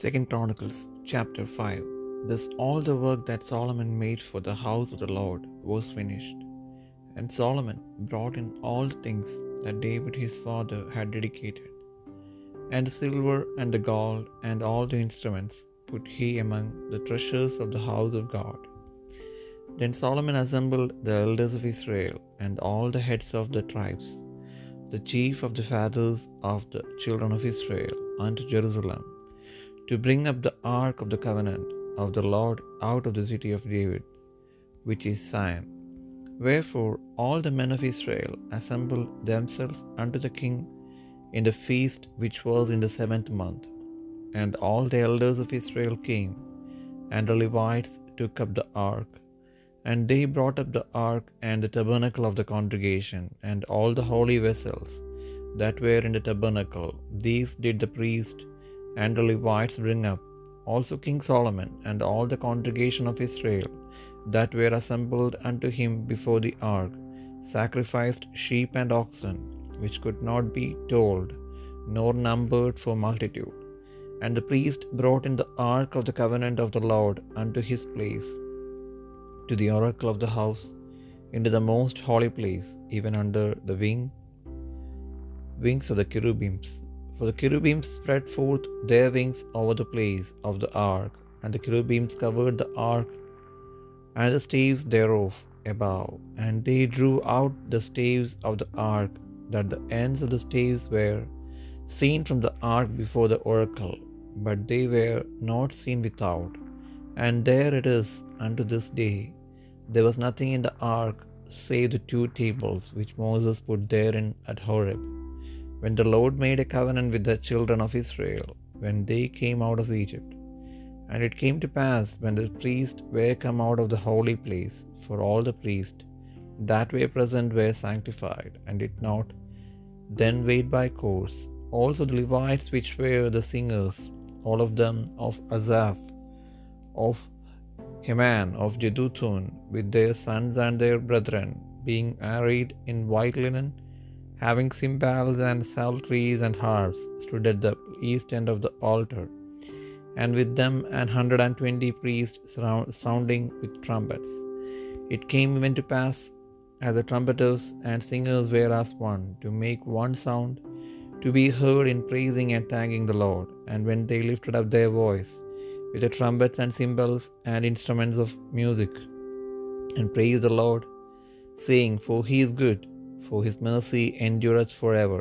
Second Chronicles chapter 5 Thus all the work that Solomon made for the house of the Lord was finished. And Solomon brought in all the things that David his father had dedicated. And the silver and the gold and all the instruments put he among the treasures of the house of God. Then Solomon assembled the elders of Israel and all the heads of the tribes, the chief of the fathers of the children of Israel, unto Jerusalem, to bring up the ark of the covenant of the Lord out of the city of David, which is Zion. Wherefore all the men of Israel assembled themselves unto the king in the feast which was in the seventh month. And all the elders of Israel came, and the Levites took up the ark. And they brought up the ark and the tabernacle of the congregation, and all the holy vessels that were in the tabernacle. These did the priest and the Levites bring up. Also King Solomon and all the congregation of Israel that were assembled unto him before the ark sacrificed sheep and oxen, which could not be told, nor numbered for multitude. And the priest brought in the ark of the covenant of the Lord unto his place, to the oracle of the house, into the most holy place, even under the wing wings of the cherubims. For the cherubims spread forth their wings over the place of the ark, and the cherubims covered the ark and the staves thereof above. And they drew out the staves of the ark, that the ends of the staves were seen from the ark before the oracle, but they were not seen without. And there it is unto this day. There was nothing in the ark save the two tables which Moses put therein at Horeb when the Lord made a covenant with the children of Israel when they came out of Egypt. And it came to pass when the priests were come out of the holy place, for all the priests that were present were sanctified, and did not then wait by course. Also the Levites which were the singers, all of them of Asaph, of Heman, of Jeduthun, with their sons and their brethren, being arrayed in white linen, having cymbals and psalteries and harps, stood at the east end of the altar, and with them an hundred and twenty priests sounding with trumpets. It came even to pass, as the trumpeters and singers were as one, to make one sound, to be heard in praising and thanking the Lord. And when they lifted up their voice, with the trumpets and cymbals and instruments of music, and praised the Lord, saying, For he is good, for his mercy endureth forever,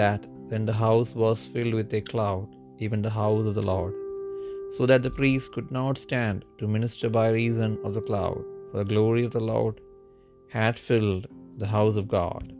that when the house was filled with a cloud, even the house of the Lord, so that the priests could not stand to minister by reason of the cloud, for the glory of the Lord had filled the house of God.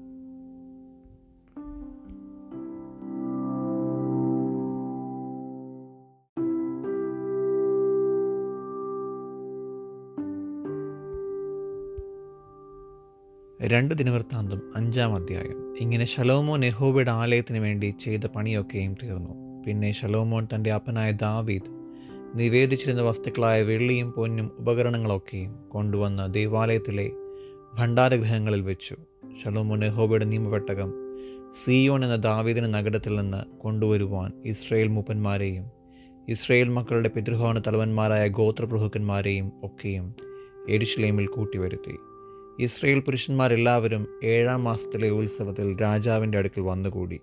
രണ്ട് ദിനവൃത്താന്തം അഞ്ചാം അധ്യായം. ഇങ്ങനെ ശലോമോൻ യഹോബയുടെ ആലയത്തിന് വേണ്ടി ചെയ്ത പണിയൊക്കെയും തീർന്നു. പിന്നെ ശലോമോൻ തന്റെ അപ്പനായ ദാവീദ് നിവേദിച്ചിരുന്ന വസ്തുക്കളായ വെള്ളിയും പൊന്നും ഉപകരണങ്ങളൊക്കെയും കൊണ്ടുവന്ന് ദേവാലയത്തിലെ ഭണ്ഡാരഗ്രഹങ്ങളിൽ വെച്ചു. ശലോമോൻ യഹോബയുടെ നിയമപെട്ടകം സിയോൺ എന്ന ദാവീദിന് നഗരത്തിൽ നിന്ന് കൊണ്ടുവരുവാൻ ഇസ്രയേൽ മൂപ്പന്മാരെയും ഇസ്രയേൽ മക്കളുടെ പിതൃഭവന തലവന്മാരായ ഗോത്രപ്രഭുക്കന്മാരെയും ഒക്കെയും എരുഷലേമിൽ കൂട്ടിവരുത്തി. ഇസ്രയേൽ പുരുഷന്മാരെല്ലാവരും ഏഴാം മാസത്തിലെ ഉത്സവത്തിൽ രാജാവിന്റെ അടുക്കൽ വന്നുകൂടി.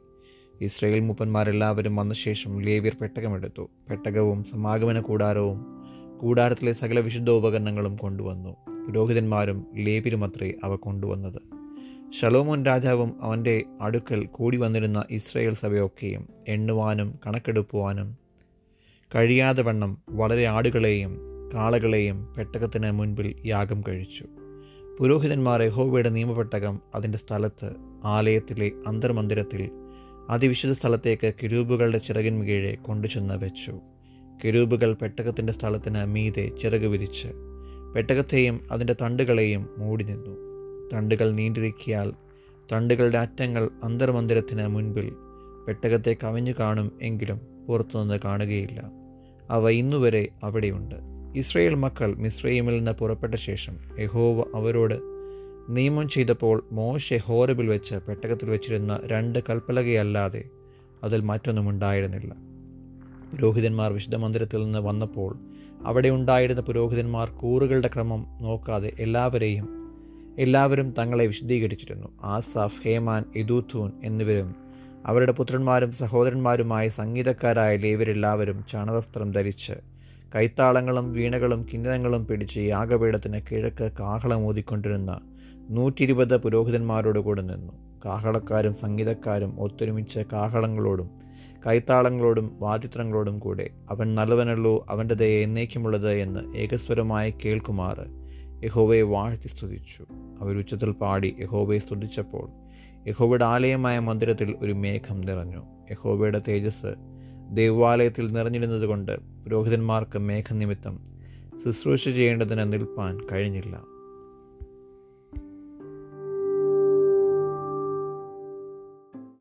ഇസ്രയേൽ മൂപ്പന്മാരെല്ലാവരും വന്ന ശേഷം ലേവ്യർ പെട്ടകമെടുത്തു. പെട്ടകവും സമാഗമന കൂടാരവും കൂടാരത്തിലെ സകല വിശുദ്ധോപകരണങ്ങളും കൊണ്ടുവന്നു. പുരോഹിതന്മാരും ലേവ്യരുമത്രേ അവ കൊണ്ടുവന്നത്. ഷലോമോൻ രാജാവും അവന്റെ അടുക്കൽ കൂടി വന്നിരുന്ന ഇസ്രയേൽ സഭയൊക്കെയും എണ്ണുവാനും കണക്കെടുക്കുവാനും കഴിയാതെ വണ്ണം വളരെ ആടുകളെയും കാളകളെയും പെട്ടകത്തിന് മുൻപിൽ യാഗം കഴിച്ചു. പുരോഹിതന്മാർ യഹോബയുടെ നിയമപ്പെട്ടകം അതിന്റെ സ്ഥലത്ത് ആലയത്തിലെ അന്തർമന്ദിരത്തിൽ അതിവിശുദ്ധ സ്ഥലത്തേക്ക് കിരൂബുകളുടെ ചിറകിൻ കീഴെ കൊണ്ടുചെന്ന് വെച്ചു. കിരൂബുകൾ പെട്ടകത്തിന്റെ സ്ഥലത്തിന് മീതെ ചിറക് വിരിച്ച് പെട്ടകത്തെയും അതിന്റെ തണ്ടുകളെയും മൂടി നിന്നു തണ്ടുകൾ നീണ്ടിരിക്കിയാൽ തണ്ടുകളുടെ അറ്റങ്ങൾ അന്തർമന്ദിരത്തിന് മുൻപിൽ പെട്ടകത്തെ കവിഞ്ഞു കാണും എങ്കിലും പുറത്തുനിന്ന് കാണുകയില്ല. അവ ഇന്നുവരെ അവിടെയുണ്ട്. ഇസ്രയേൽ മക്കൾ മിസ്രൈമിൽ നിന്ന് പുറപ്പെട്ട ശേഷം യഹോവ അവരോട് നിയമം ചെയ്തപ്പോൾ മോശെ ഹോരബിൽ വെച്ച് പെട്ടകത്തിൽ വെച്ചിരുന്ന രണ്ട് കൽപ്പലകയല്ലാതെ അതിൽ മറ്റൊന്നും ഉണ്ടായിരുന്നില്ല. പുരോഹിതന്മാർ വിശുദ്ധ മന്ദിരത്തിൽ നിന്ന് വന്നപ്പോൾ അവിടെ ഉണ്ടായിരുന്ന പുരോഹിതന്മാർ കൂറുകളുടെ ക്രമം നോക്കാതെ എല്ലാവരെയും എല്ലാവരും തങ്ങളെ വിശദീകരിച്ചിരുന്നു ആസാഫ് ഹേമാൻ ഇദൂഥൂൻ എന്നിവരും അവരുടെ പുത്രന്മാരും സഹോദരന്മാരുമായ സംഗീതക്കാരായ ലേവരെല്ലാവരും ചാണവസ്ത്രം ധരിച്ച് കൈത്താളങ്ങളും വീണകളും കിന്നരങ്ങളും പിടിച്ച് യാഗപീഠത്തിന് കിഴക്ക് കാഹളം ഊതിക്കൊണ്ടിരുന്ന നൂറ്റി ഇരുപത് പുരോഹിതന്മാരോട് കൂടെ നിന്നു. കാഹളക്കാരും സംഗീതക്കാരും ഒത്തൊരുമിച്ച് കാഹളങ്ങളോടും കൈത്താളങ്ങളോടും വാദിത്രങ്ങളോടും കൂടെ അവൻ നല്ലവനല്ലോ അവന്റെ ദയ എന്നേക്കുമുള്ളത് എന്ന് ഏകസ്വരമായി കേൾക്കുമാർ യഹോവയെ വാഴ്ത്തി സ്തുതിച്ചു. അവർ ഉച്ചത്തിൽ പാടി യഹോവയെ സ്തുതിച്ചപ്പോൾ യഹോവയുടെ ആലയമായ മന്ദിരത്തിൽ ഒരു മേഘം നിറഞ്ഞു. യഹോവയുടെ തേജസ് ദേവാലയത്തിൽ നിറഞ്ഞിരുന്നതുകൊണ്ട് പുരോഹിതന്മാർക്ക് മേഘനിമിത്തം ശുശ്രൂഷ ചെയ്യേണ്ടതിന് നിൽപ്പാൻ കഴിഞ്ഞില്ല.